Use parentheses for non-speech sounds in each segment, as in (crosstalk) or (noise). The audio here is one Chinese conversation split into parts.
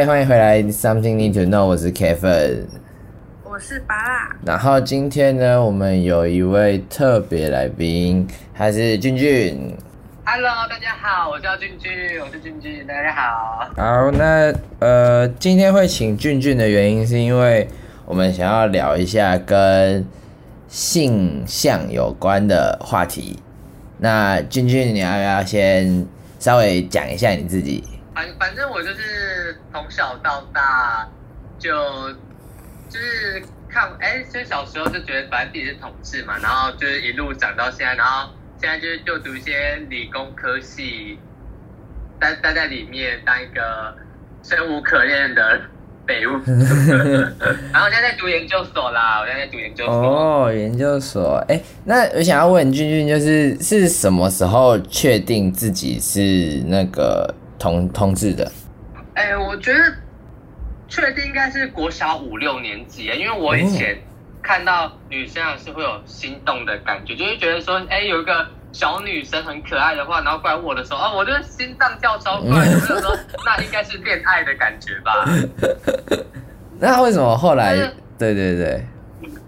嗨，欢迎回来，Something Need to Know，我是 Kevin，我是巴拉。然后今天呢，我们有一位特别来宾，他是俊俊。Hello，大家好，我叫俊俊，我是俊俊，大家好。好，那呃，今天会请俊俊的原因，是因为我们想要聊一下跟性向有关的话题。那俊俊，你要不要先稍微讲一下你自己？反反正我就是从小到大就就是看哎，所以小时候就觉得反正自己是同志嘛，然后就是一路长到现在，然后现在就是就读一些理工科系，待待在里面当一个生无可恋的 (laughs) 废物，(laughs) 然后我现在在读研究所啦，我现在在读研究所。哦，研究所，哎，那我想要问俊俊，就是是什么时候确定自己是那个？同同志的，哎、欸，我觉得确定应该是国小五六年级，因为我以前看到女生还是会有心动的感觉，就是觉得说，哎、欸，有一个小女生很可爱的话，然后过来我的时候，啊，我就心脏跳超快，就是说，(laughs) 那应该是恋爱的感觉吧。(laughs) 那为什么后来？对对对，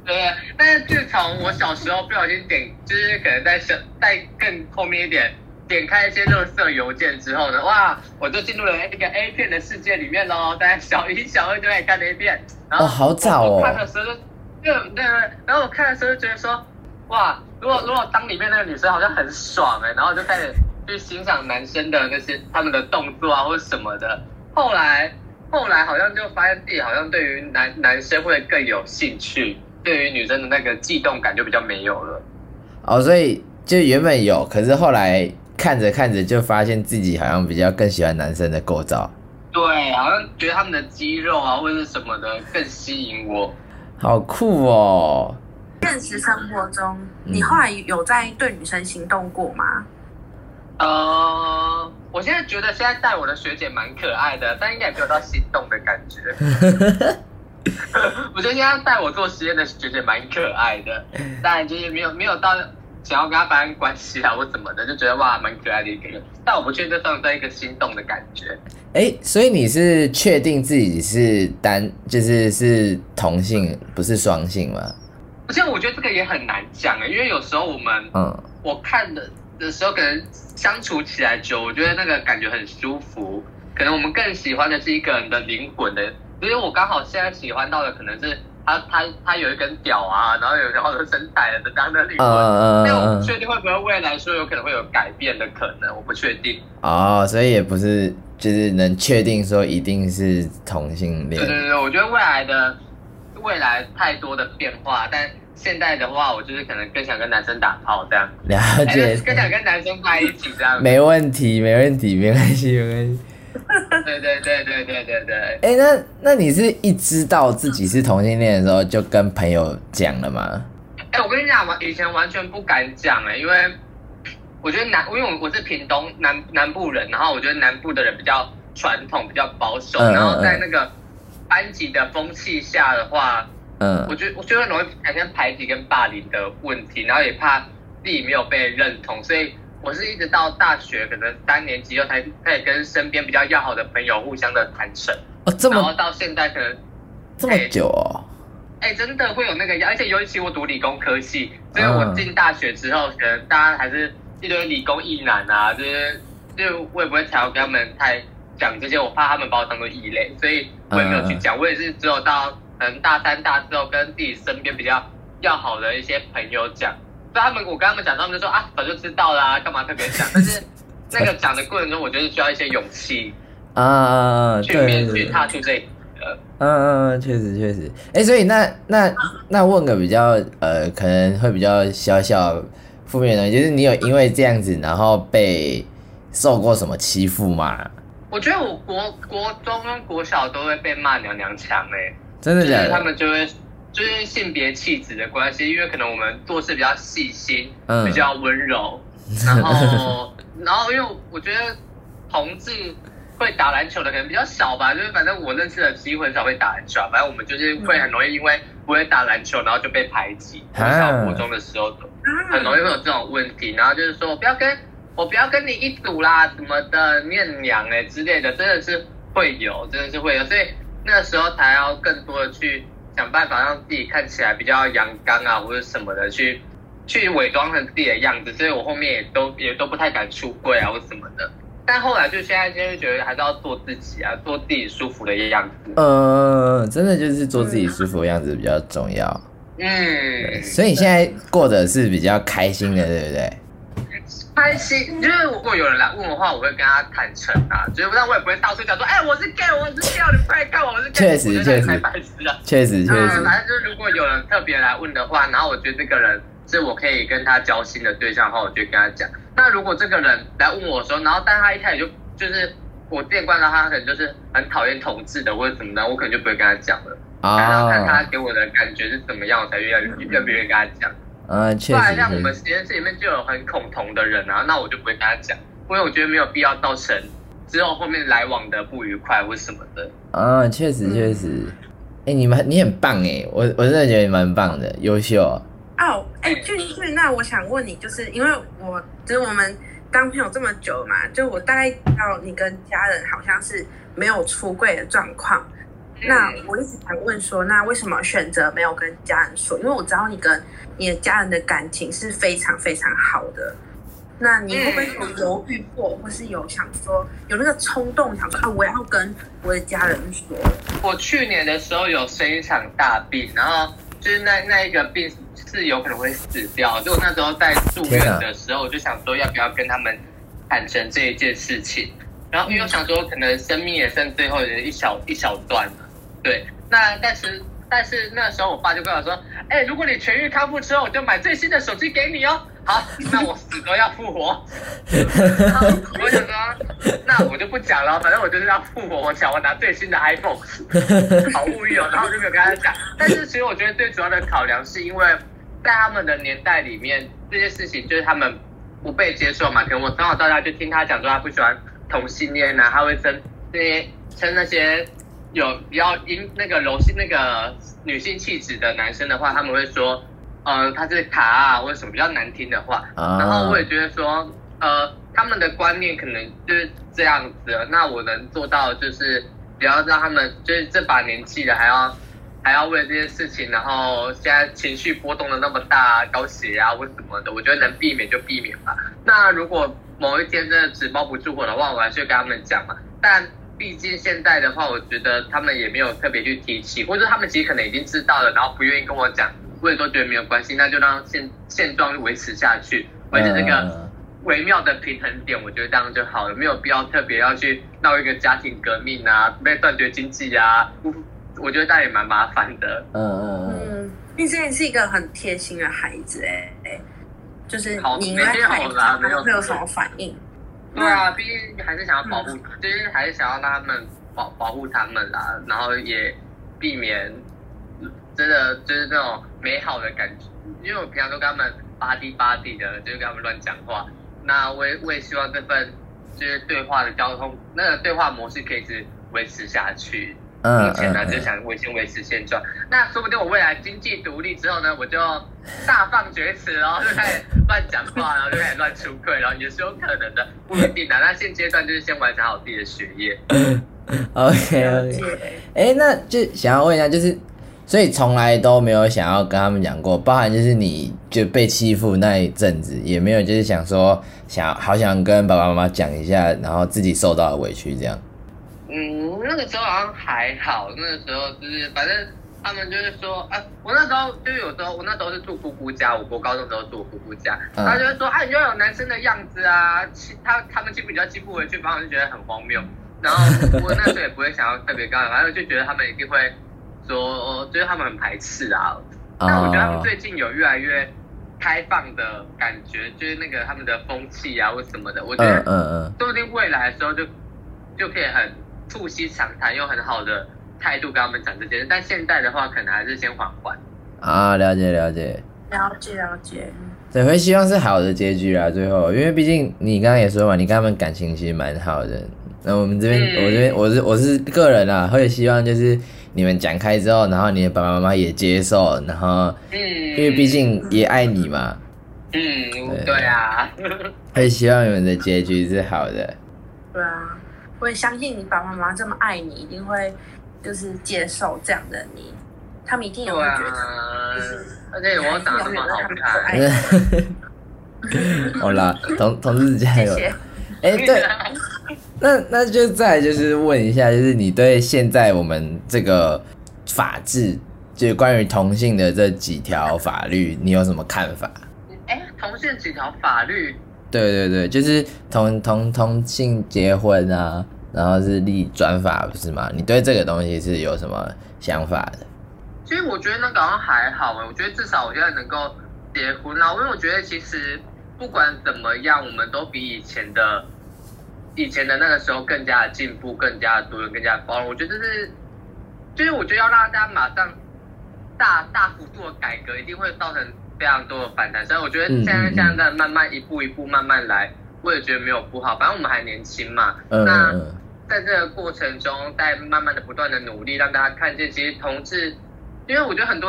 对，但是自从我小时候不小心点，就是可能在小在更后面一点。点开一些垃圾邮件之后呢，哇，我就进入了一个 A 片的世界里面喽。大家小一、小二就在看 A 片，然后、哦、好早哦。看的时候就，对对对，然后我看的时候就觉得说，哇，如果如果当里面那个女生好像很爽哎，然后就开始去欣赏男生的那些他们的动作啊或者什么的。后来后来好像就发现自己好像对于男男生会更有兴趣，对于女生的那个悸动感就比较没有了。哦，所以就原本有，可是后来。看着看着就发现自己好像比较更喜欢男生的构造，对，好像觉得他们的肌肉啊或者是什么的更吸引我，好酷哦！现实生活中，你后来有在对女生心动过吗？呃，我现在觉得现在带我的学姐蛮可爱的，但应该也没有到心动的感觉。(laughs) 我觉得现在带我做实验的学姐蛮可爱的，但就是没有没有到。想要跟他发生关系啊，或怎么的，就觉得哇，蛮可爱的一个人。但我不确定这算是一个心动的感觉。哎、欸，所以你是确定自己是单，就是是同性，不是双性吗？而且我觉得这个也很难讲哎，因为有时候我们，嗯，我看的的时候，可能相处起来久，我觉得那个感觉很舒服。可能我们更喜欢的是一个人的灵魂的，因为我刚好现在喜欢到的可能是。他他他有一根屌啊，然后有然后的身材的当的灵魂，但我不确定会不会未来说有可能会有改变的可能，我不确定。哦，所以也不是就是能确定说一定是同性恋。对对对，我觉得未来的未来太多的变化，但现在的话，我就是可能更想跟男生打炮这样。了解。更想跟男生在一起这样。没问题，没问题，没关系，没关系。(laughs) 对对对对对对对。哎、欸，那那你是一知道自己是同性恋的时候就跟朋友讲了吗？哎、欸，我跟你讲，我以前完全不敢讲哎，因为我觉得南，因为我我是屏东南南部人，然后我觉得南部的人比较传统，比较保守，嗯、然后在那个班级的风气下的话，嗯，我觉得我觉得容易产生排挤跟霸凌的问题，然后也怕自己没有被认同，所以。我是一直到大学可能三年级后才开始跟身边比较要好的朋友互相的坦诚哦，这么然后到现在可能这么久哦，哎、欸，真的会有那个，而且尤其我读理工科系，所以我进大学之后，可能大家还是一堆理工异男啊，就是就我也不会想要跟他们太讲这些，我怕他们把我当做异类，所以我也没有去讲。我也是只有到可能大三、大四后跟自己身边比较要好的一些朋友讲。他们，我跟他们讲，他们就说啊，早就知道啦，干嘛特别讲？但是 (laughs) 那个讲的过程中，我觉得需要一些勇气啊，去面去踏出这。嗯嗯嗯，确实确实。哎、欸，所以那那那问个比较呃，可能会比较小小负面的东西，就是你有因为这样子，然后被受过什么欺负吗？我觉得我国国中跟国小都会被骂娘娘腔哎、欸，真的假的？就是、他们就会。就是性别气质的关系，因为可能我们做事比较细心，嗯、比较温柔，(laughs) 然后，然后因为我觉得同志会打篮球的可能比较少吧，就是反正我认识的几乎很少会打篮球，反正我们就是会很容易因为不会打篮球，然后就被排挤。我小国中的时候，很容易会有这种问题，然后就是说我不要跟我不要跟你一组啦，什么的，念娘哎之类的，真的是会有，真的是会有，所以那个时候才要更多的去想办法让自己看起来比较阳刚啊，或者什么的，去去伪装成自己的样子。所以我后面也都也都不太敢出柜啊，或什么的。但后来就现在，就是觉得还是要做自己啊，做自己舒服的样子。呃，真的就是做自己舒服的样子比较重要。嗯，所以你现在过得是比较开心的，对不对？开心，因为如果有人来问我的话，我会跟他坦诚啊，就是但我也不会到处讲说，哎、欸，我是 gay，我是 gay，你快来看我，我是 gay。确实，确实，确实，确实。反正就是如果有人特别来问的话，然后我觉得这个人是我可以跟他交心的对象的话，我就跟他讲。那如果这个人来问我的时候，然后但他一开始就就是我见惯了他，可能就是很讨厌同志的或者怎么的，我可能就不会跟他讲了。啊。然后看他给我的感觉是怎么样，我才越来越越不愿意跟他讲。嗯，确实。不然像我们实验室里面就有很恐同的人啊，那我就不会跟他讲，因为我觉得没有必要造成之后后面来往的不愉快或什么的。啊，确实确实。哎、欸，你们你很棒哎，我我真的觉得你蛮棒的，优秀。哦，哎，俊俊，那我想问你，就是因为我就是我们当朋友这么久嘛，就我大概知道你跟家人好像是没有出柜的状况。那我一直想问说，那为什么选择没有跟家人说？因为我知道你跟你的家人的感情是非常非常好的。那你会不会有犹豫过，或是有想说有那个冲动想说啊，我要跟我的家人说？我去年的时候有生一场大病，然后就是那那一个病是有可能会死掉，就我那时候在住院的时候，我就想说要不要跟他们坦诚这一件事情。然后因为我想说，可能生命也剩最后的一小一小段。对，那但是但是那时候我爸就跟我说，哎、如果你痊愈康复之后，我就买最新的手机给你哦。好，那我死都要复活。我想说，那我就不讲了，反正我就是要复活。我想我拿最新的 iPhone，(laughs) 好无语哦。然后就没有跟他讲。但是其实我觉得最主要的考量是因为在他们的年代里面，这些事情就是他们不被接受嘛。可能我从小到大就听他讲说他不喜欢同性恋啊，他会争那些称那些。有比较阴那个柔性那个女性气质的男生的话，他们会说，呃，他是卡啊，或者什么比较难听的话。啊、然后我也觉得说，呃，他们的观念可能就是这样子。那我能做到就是不要让他们就是这把年纪了还要还要为这件事情，然后现在情绪波动的那么大，高血压或什么的，我觉得能避免就避免吧。那如果某一天真的纸包不住火的话，我还是会跟他们讲嘛。但毕竟现在的话，我觉得他们也没有特别去提起，或者他们其实可能已经知道了，然后不愿意跟我讲，我也都觉得没有关系，那就让现现状维持下去，维持这个微妙的平衡点，我觉得这样就好了，没有必要特别要去闹一个家庭革命啊，被断绝经济啊，我觉得那也蛮麻烦的。嗯嗯嗯，毕竟是一个很贴心的孩子哎哎，就是你应该好啦，没有没有什么反应。对啊，毕竟还是想要保护，就是还是想要让他们保保护他们啦，然后也避免真的就是那种美好的感觉，因为我平常都跟他们吧唧吧唧的，就是跟他们乱讲话。那我也我也希望这份就是对话的交通，那个对话模式可以一直维持下去。目前呢，就想维先维持现状。那说不定我未来经济独立之后呢，我就大放厥词，然后就开始乱讲话，然后就开始乱出柜，然后也是有可能的，不一定的。那现阶段就是先完成好自己的学业。(laughs) OK OK。哎、欸，那就想要问一下，就是所以从来都没有想要跟他们讲过，包含就是你就被欺负那一阵子，也没有就是想说想好想跟爸爸妈妈讲一下，然后自己受到的委屈这样。嗯，那个时候好像还好，那个时候就是反正他们就是说，啊，我那时候就有时候我那时候是住姑姑家，我国高中时候住我姑姑家，嗯、他就会说，啊，你就有男生的样子啊，他他们欺负比较欺负回去，反正我就觉得很荒谬。然后我那时候也不会想要特别高，反正就觉得他们一定会说，就是他们很排斥啊。但我觉得他们最近有越来越开放的感觉，就是那个他们的风气啊或什么的，我觉得，嗯嗯，说不定未来的时候就就可以很。促膝长谈，用很好的态度跟他们讲这件事，但现在的话，可能还是先缓缓。啊，了解了解，了解了解。对，会希望是好的结局啊，最后，因为毕竟你刚刚也说嘛，你跟他们感情其实蛮好的。那我们这边，嗯、我这边，我是我是个人啊，会希望就是你们讲开之后，然后你的爸爸妈妈也接受，然后，嗯，因为毕竟也爱你嘛。嗯，对，对啊。(laughs) 会希望你们的结局是好的。对啊。我也相信你爸爸妈妈这么爱你，一定会就是接受这样的你，他们一定也会觉得，啊、就是而且我长得这么好看，(laughs) 好啦，同同志加油！哎、欸，对，那那就再就是问一下，就是你对现在我们这个法制，就是关于同性的这几条法律，你有什么看法？哎、欸，同性几条法律？对对对，就是同同同性结婚啊，然后是立专法，不是吗？你对这个东西是有什么想法的？其实我觉得那个好像还好哎，我觉得至少我现在能够结婚了，因为我觉得其实不管怎么样，我们都比以前的以前的那个时候更加的进步，更加的多元，更加的包容。我觉得这是，就是我觉得要让大家马上大大幅度的改革，一定会造成。非常多的反弹，所以我觉得现在现在慢慢一步一步慢慢来，我也觉得没有不好。反正我们还年轻嘛，嗯、那在这个过程中，在慢慢的不断的努力，让大家看见，其实同志，因为我觉得很多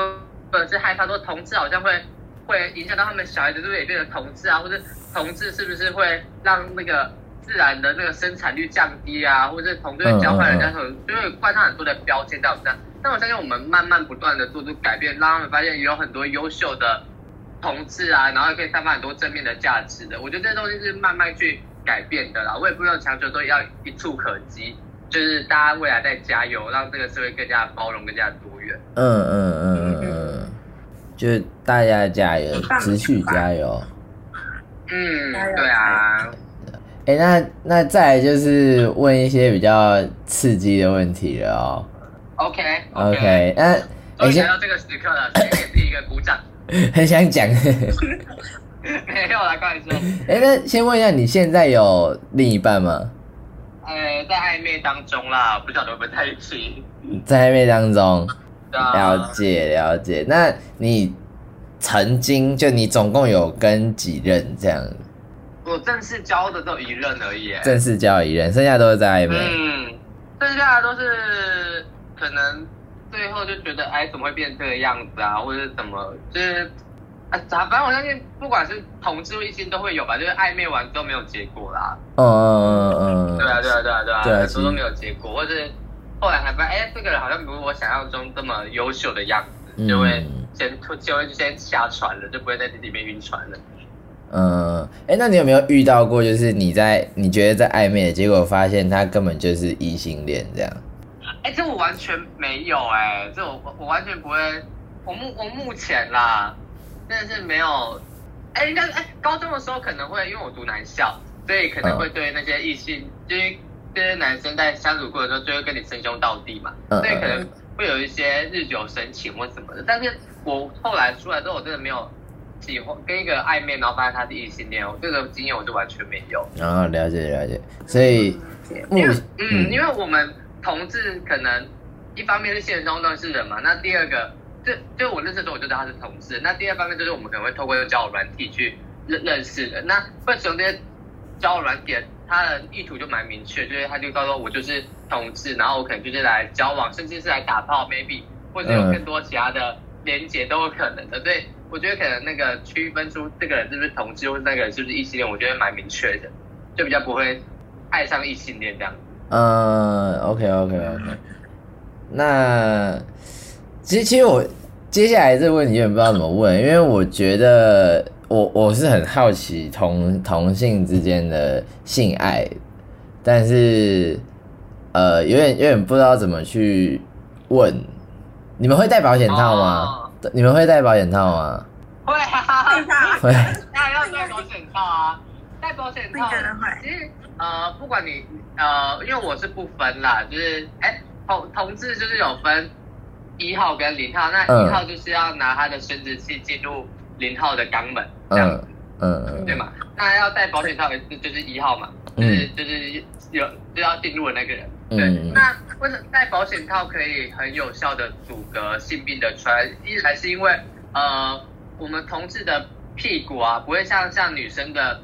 人是害怕说同志好像会会影响到他们小孩子，是不是也变成同志啊？或者同志是不是会让那个自然的那个生产率降低啊？或者同志交换人家，就会冠上很多的标签在我们上。但我相信我们慢慢不断的做出改变，让他们发现也有很多优秀的。同志啊，然后也可以散发很多正面的价值的。我觉得这些东西是慢慢去改变的啦。我也不用强求说要一触可及，就是大家未来再加油，让这个社会更加包容、更加多元。嗯嗯嗯嗯嗯，就是大家加油，持续加油。嗯，对啊。哎，那那再来就是问一些比较刺激的问题了哦。OK OK，那终于来到这个时刻了，先给自己一个鼓掌。(laughs) 很想讲，没有啦开玩笑。(laughs) 哎，那先问一下，你现在有另一半吗？呃，在暧昧当中啦，不晓得会不会在一起。在暧昧当中，啊、了解了解。那你曾经就你总共有跟几任这样？我正式交的只有一任而已。正式交一任，剩下都是在暧昧。嗯，剩下的都是可能。最后就觉得，哎，怎么会变成这个样子啊？或者是怎么，就是，啊，反正我相信，不管是同志或异性都会有吧，就是暧昧完之后没有结果啦。嗯嗯嗯对啊，对啊，对啊，对啊，对啊，很多都没有结果，或是后来才发现，哎，这个人好像不是我想象中这么优秀的样子，就会先就会先下船了，就不会在这里面晕船了。嗯，哎，那你有没有遇到过，就是你在你觉得在暧昧的结果，发现他根本就是异性恋这样？哎，这我完全没有哎，这我我完全不会，我目我目前啦，真的是没有，哎，应该哎，高中的时候可能会，因为我读男校，所以可能会对那些异性，就、嗯、是这些男生在相处过程中就会跟你称兄道弟嘛，嗯、所以可能会有一些日久生情或什么的。但是我后来出来之后，我真的没有喜欢跟一个暧昧，然后发现他是异性恋，我这个经验我就完全没有。然后、哦、了解了解，所以因为嗯，因为我们。同志可能一方面是现实中认识人嘛，那第二个就就我认识的时候我就知道他是同志，那第二方面就是我们可能会透过交友软体去认认识的，那会使用这些交友软体，他的意图就蛮明确，就是他就告诉我我就是同志，然后我可能就是来交往，甚至是来打炮，(laughs) maybe 或者有更多其他的连接都有可能的，所以我觉得可能那个区分出这个人是不是同志，或者那个人是不是异性恋，我觉得蛮明确的，就比较不会爱上异性恋这样。嗯，OK OK OK，那其实其实我接下来这个问题有点不知道怎么问，因为我觉得我我是很好奇同同性之间的性爱，但是呃有点有点不知道怎么去问。你们会戴保险套吗？哦、你们会戴保险套吗？会啊，会，(laughs) 那要戴保险套啊，戴保险套，其实。呃，不管你呃，因为我是不分啦，就是哎，同同志就是有分一号跟零号，那一号就是要拿他的生殖器进入零号的肛门这样子，嗯嗯，对嘛？那要戴保险套也是就是一号嘛，就是就是有就要进入的那个人，对。那为什么戴保险套可以很有效的阻隔性病的传染？一来是因为呃，我们同志的屁股啊，不会像像女生的。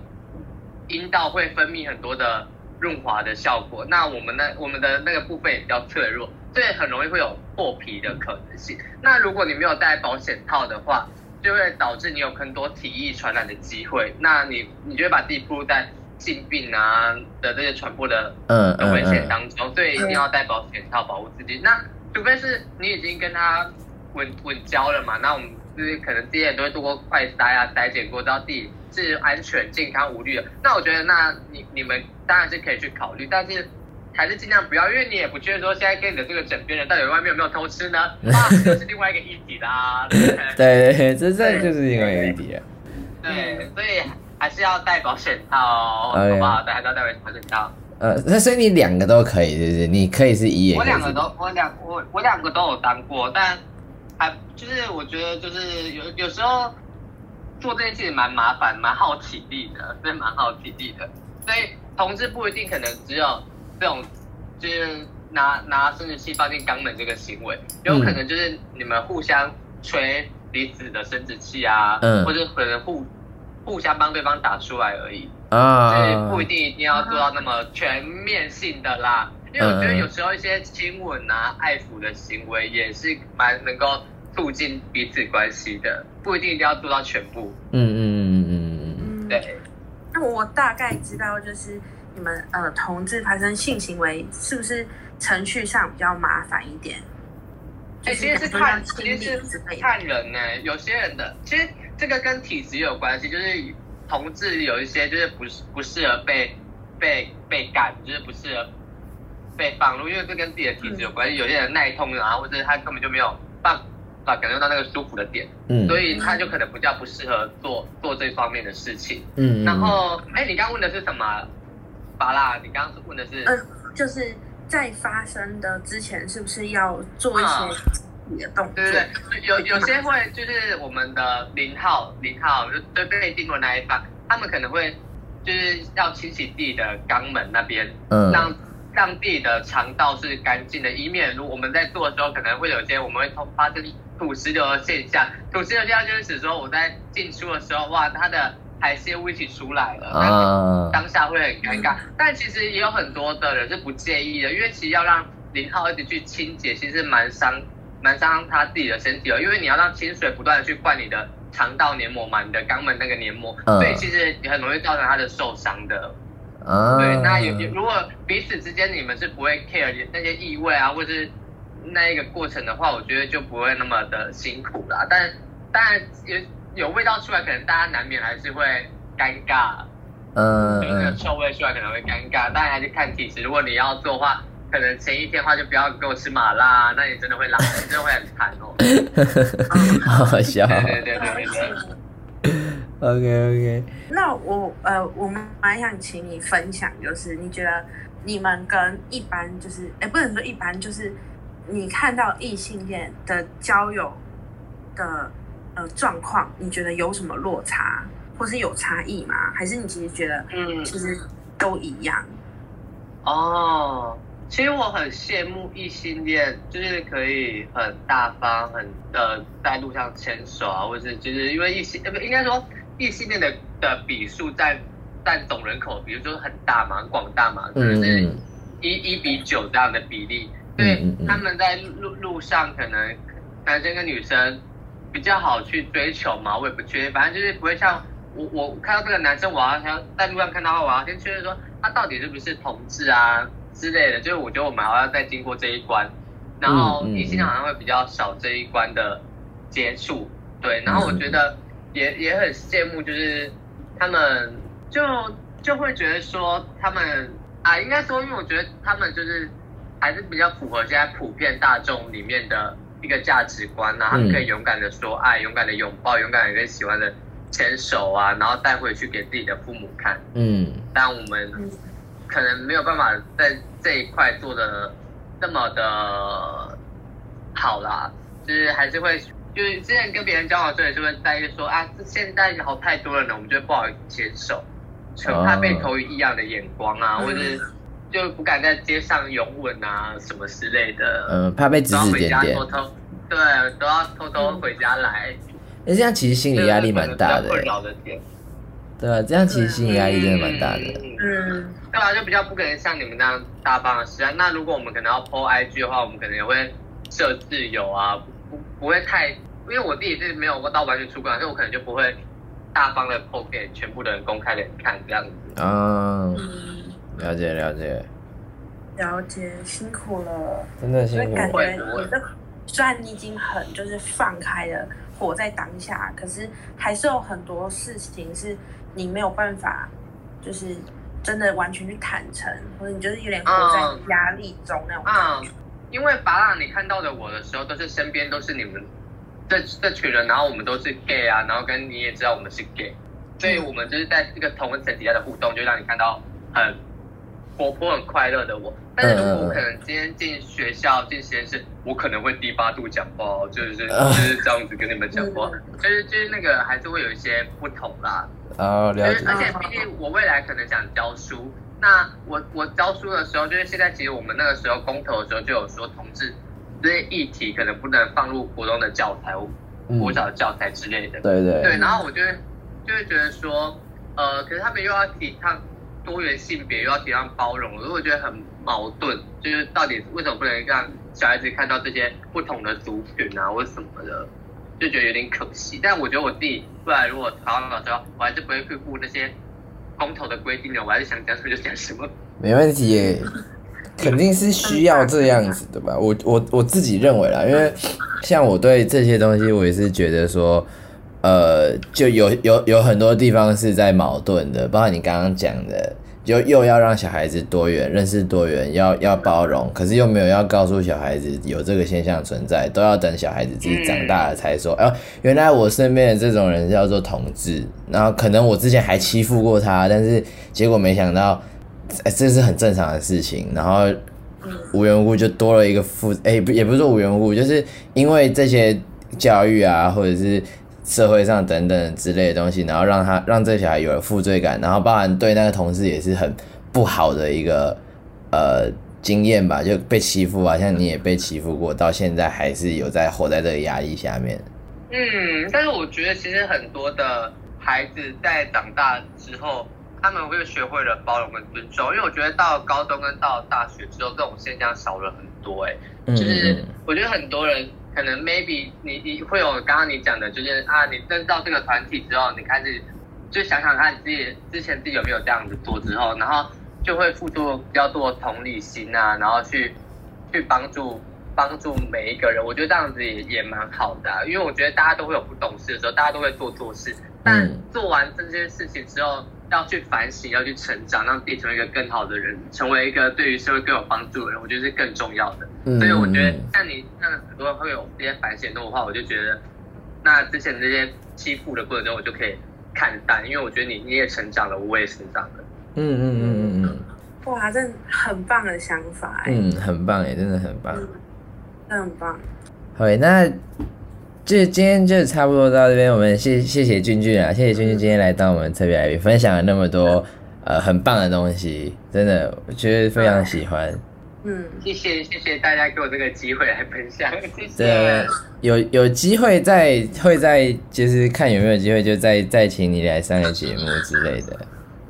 阴道会分泌很多的润滑的效果，那我们的我们的那个部分也比较脆弱，所以很容易会有破皮的可能性。那如果你没有戴保险套的话，就会导致你有很多体液传染的机会。那你你就会把自己暴露在性病啊的这些传播的嗯的危险当中，所以一定要戴保险套保护自己。那除非是你已经跟他稳稳交了嘛，那我们就是可能这些人都会做过快筛啊、筛检过，知道自己是安全、健康、无虑的。那我觉得，那你你们当然是可以去考虑，但是还是尽量不要，因为你也不确定说现在跟你的这个枕边人到底外面有没有偷吃呢？(laughs) 啊，这是另外一个议题啦。对 (laughs) 对对，这这就是另外一个议题了。对，所以还是要戴保险套，好不好？对，还是要戴保险套。呃，那所以你两个都可以，是不是？你可以是一也，我两个都，我两我我两个都有当过，但还就是我觉得就是有有时候做这件事情蛮麻烦，蛮耗体力的，所以蛮耗体力的。所以同志不一定可能只有这种，就是拿拿生殖器放进肛门这个行为，有可能就是你们互相吹彼此的生殖器啊，嗯，或者可能互互相帮对方打出来而已。啊，所以不一定一定要做到那么全面性的啦，因为我觉得有时候一些亲吻啊、爱抚的行为也是蛮能够促进彼此关系的，不一定一定要做到全部。嗯嗯嗯嗯嗯嗯，对。那我大概知道，就是你们呃同志发生性行为是不是程序上比较麻烦一点？哎、欸，其实是看，其实是看人呢、欸。有些人的其实这个跟体质有关系，就是。同志有一些就是不是不适合被被被干，就是不适合被放入，因为这跟自己的体质有关系。有些人耐痛啊，或者他根本就没有办法感受到那个舒服的点，嗯，所以他就可能比较不适合做做这方面的事情，嗯。然后，哎，你刚刚问的是什么？巴拉，你刚刚是问的是，呃，就是在发生的之前是不是要做一些？嗯对对对，有有些会就是我们的零号零号就对被定过那一方，他们可能会就是要清洗自己的肛门那边，嗯，让让自己的肠道是干净的，以免如我们在做的时候可能会有些我们会发生吐石流的现象。吐石流现象就是指说我在进出的时候，哇，它的排泄物一起出来了，啊，当下会很尴尬。但其实也有很多的人是不介意的，因为其实要让零号一直去清洁，其实蛮伤。蛮伤他自己的身体的，因为你要让清水不断的去灌你的肠道黏膜嘛，你的肛门那个黏膜，嗯、所以其实也很容易造成他的受伤的。啊、对，那有如果彼此之间你们是不会 care 那些异味啊，或者是那一个过程的话，我觉得就不会那么的辛苦啦。但当然有有味道出来，可能大家难免还是会尴尬。嗯，有那个臭味出来可能会尴尬，当然还是看体质。如果你要做的话。可能前一天的话就不要给我吃麻辣，那你真的会拉，真的会很惨哦。(laughs) (laughs) 好好笑。对对对对对。OK OK。那我呃，我们蛮想请你分享，就是你觉得你们跟一般就是，哎、欸，不能说一般，就是你看到异性恋的交友的呃状况，你觉得有什么落差，或是有差异吗？还是你其实觉得嗯，其实都一样？嗯、哦。其实我很羡慕异性恋，就是可以很大方、很呃在路上牵手啊，或者是就是因为异性呃不应该说异性恋的的比数在占总人口，比如说很大嘛、很广大嘛，就是一一比九这样的比例。对，他们在路路上可能男生跟女生比较好去追求嘛，我也不确定，反正就是不会像我我看到这个男生，我要想在路上看到的话，我要先确认说他到底是不是同志啊。之类的，就是我觉得我们还要再经过这一关，然后异性好像会比较少这一关的接触，对，然后我觉得也也很羡慕，就是他们就就会觉得说他们啊，应该说，因为我觉得他们就是还是比较符合现在普遍大众里面的一个价值观啊，他们可以勇敢的说爱，勇敢的拥抱，勇敢的跟喜欢的牵手啊，然后带回去给自己的父母看，嗯，但我们可能没有办法在。这一块做的那么的好啦，就是还是会，就是之前跟别人交往，所以就会在意说啊，现在好太多了呢，我们就不好接受，很怕被投以异样的眼光啊，或者就不敢在街上拥吻啊什么之类的，嗯，怕被指指点点，偷偷对，都要偷偷回家来。那这样其实心理压力蛮大的。对啊，这样其实心理压力真的蛮大的。嗯，对啊，就比较不可能像你们那样大方的事啊。那如果我们可能要 po IG 的话，我们可能也会设自由啊，不不会太，因为我自己是没有到完全出柜，所以我可能就不会大方的 po 给全部的人公开的看这样子。嗯，了解了解了解，辛苦了，真的辛苦。感觉你这虽然你已经很就是放开了，活在当下，可是还是有很多事情是你没有办法，就是真的完全去坦诚，或者你就是有点活在压力中那种感觉。嗯，因为芭乐，你看到的我的时候，都是身边都是你们。这这群人，然后我们都是 gay 啊，然后跟你也知道我们是 gay，所以我们就是在这个同温层底下的互动，就让你看到很活泼、很快乐的我。但是如果我可能今天进学校、进实验室，我可能会低八度讲话，就是 (laughs) 就是这样子跟你们讲话，就是就是那个还是会有一些不同啦。哦，了解。而且毕竟我未来可能想教书，那我我教书的时候，就是现在其实我们那个时候公投的时候就有说同志。这些议题可能不能放入国中的教材、国小的教材之类的。对对。对，然后我就会就会觉得说，呃，可是他们又要提倡多元性别，又要提倡包容，我觉得很矛盾。就是到底为什么不能让小孩子看到这些不同的族群啊，或什么的，就觉得有点可惜。但我觉得我自己未来如果考上的时候，我还是不会去顾那些公投的规定的，我还是想讲什么就讲什么。没问题耶。肯定是需要这样子的吧，我我我自己认为啦，因为像我对这些东西，我也是觉得说，呃，就有有有很多地方是在矛盾的，包括你刚刚讲的，就又要让小孩子多元认识多元，要要包容，可是又没有要告诉小孩子有这个现象存在，都要等小孩子自己长大了才说，哎、呃，原来我身边的这种人叫做同志，然后可能我之前还欺负过他，但是结果没想到。哎，这是很正常的事情，然后无缘无故就多了一个负，哎，不也不是说无缘无故，就是因为这些教育啊，或者是社会上等等之类的东西，然后让他让这小孩有了负罪感，然后包含对那个同事也是很不好的一个呃经验吧，就被欺负啊，像你也被欺负过，到现在还是有在活在这个压力下面。嗯，但是我觉得其实很多的孩子在长大之后。他们会学会了包容跟尊重，因为我觉得到了高中跟到了大学之后，这种现象少了很多。哎，就是我觉得很多人可能 maybe 你你会有刚刚你讲的，就是啊，你登到这个团体之后，你开始就想想看自己之前自己有没有这样子做之后，然后就会付出比较多同理心啊，然后去去帮助帮助每一个人。我觉得这样子也也蛮好的啊，因为我觉得大家都会有不懂事的时候，大家都会做错事，但做完这些事情之后。要去反省，要去成长，让自己成为一个更好的人，成为一个对于社会更有帮助的人，我觉得是更重要的。嗯、所以我觉得像你那很多人会有这些反省的话，我就觉得那之前这些欺负的过程中，我就可以看淡，因为我觉得你你也成长了，我也成长了。嗯嗯嗯嗯嗯。哇，真的很棒的想法哎。嗯，很棒哎，真的很棒。嗯，真的很棒。好，那。就今天就差不多到这边，我们谢谢谢俊俊啊，谢谢俊俊今天来当我们特别来宾，分享了那么多呃很棒的东西，真的我觉得非常喜欢。嗯，谢谢谢谢大家给我这个机会来分享，谢谢。对，有有机会再会再就是看有没有机会就再再请你来上个节目之类的。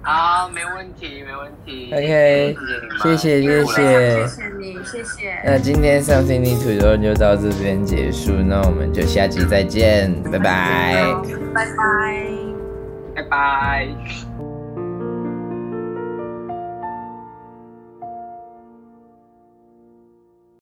好，没问题，没问题。OK，谢谢，谢谢，谢谢你，谢谢。那今天 Something to 就到这边结束，那我们就下集再见，拜拜，拜拜，拜拜。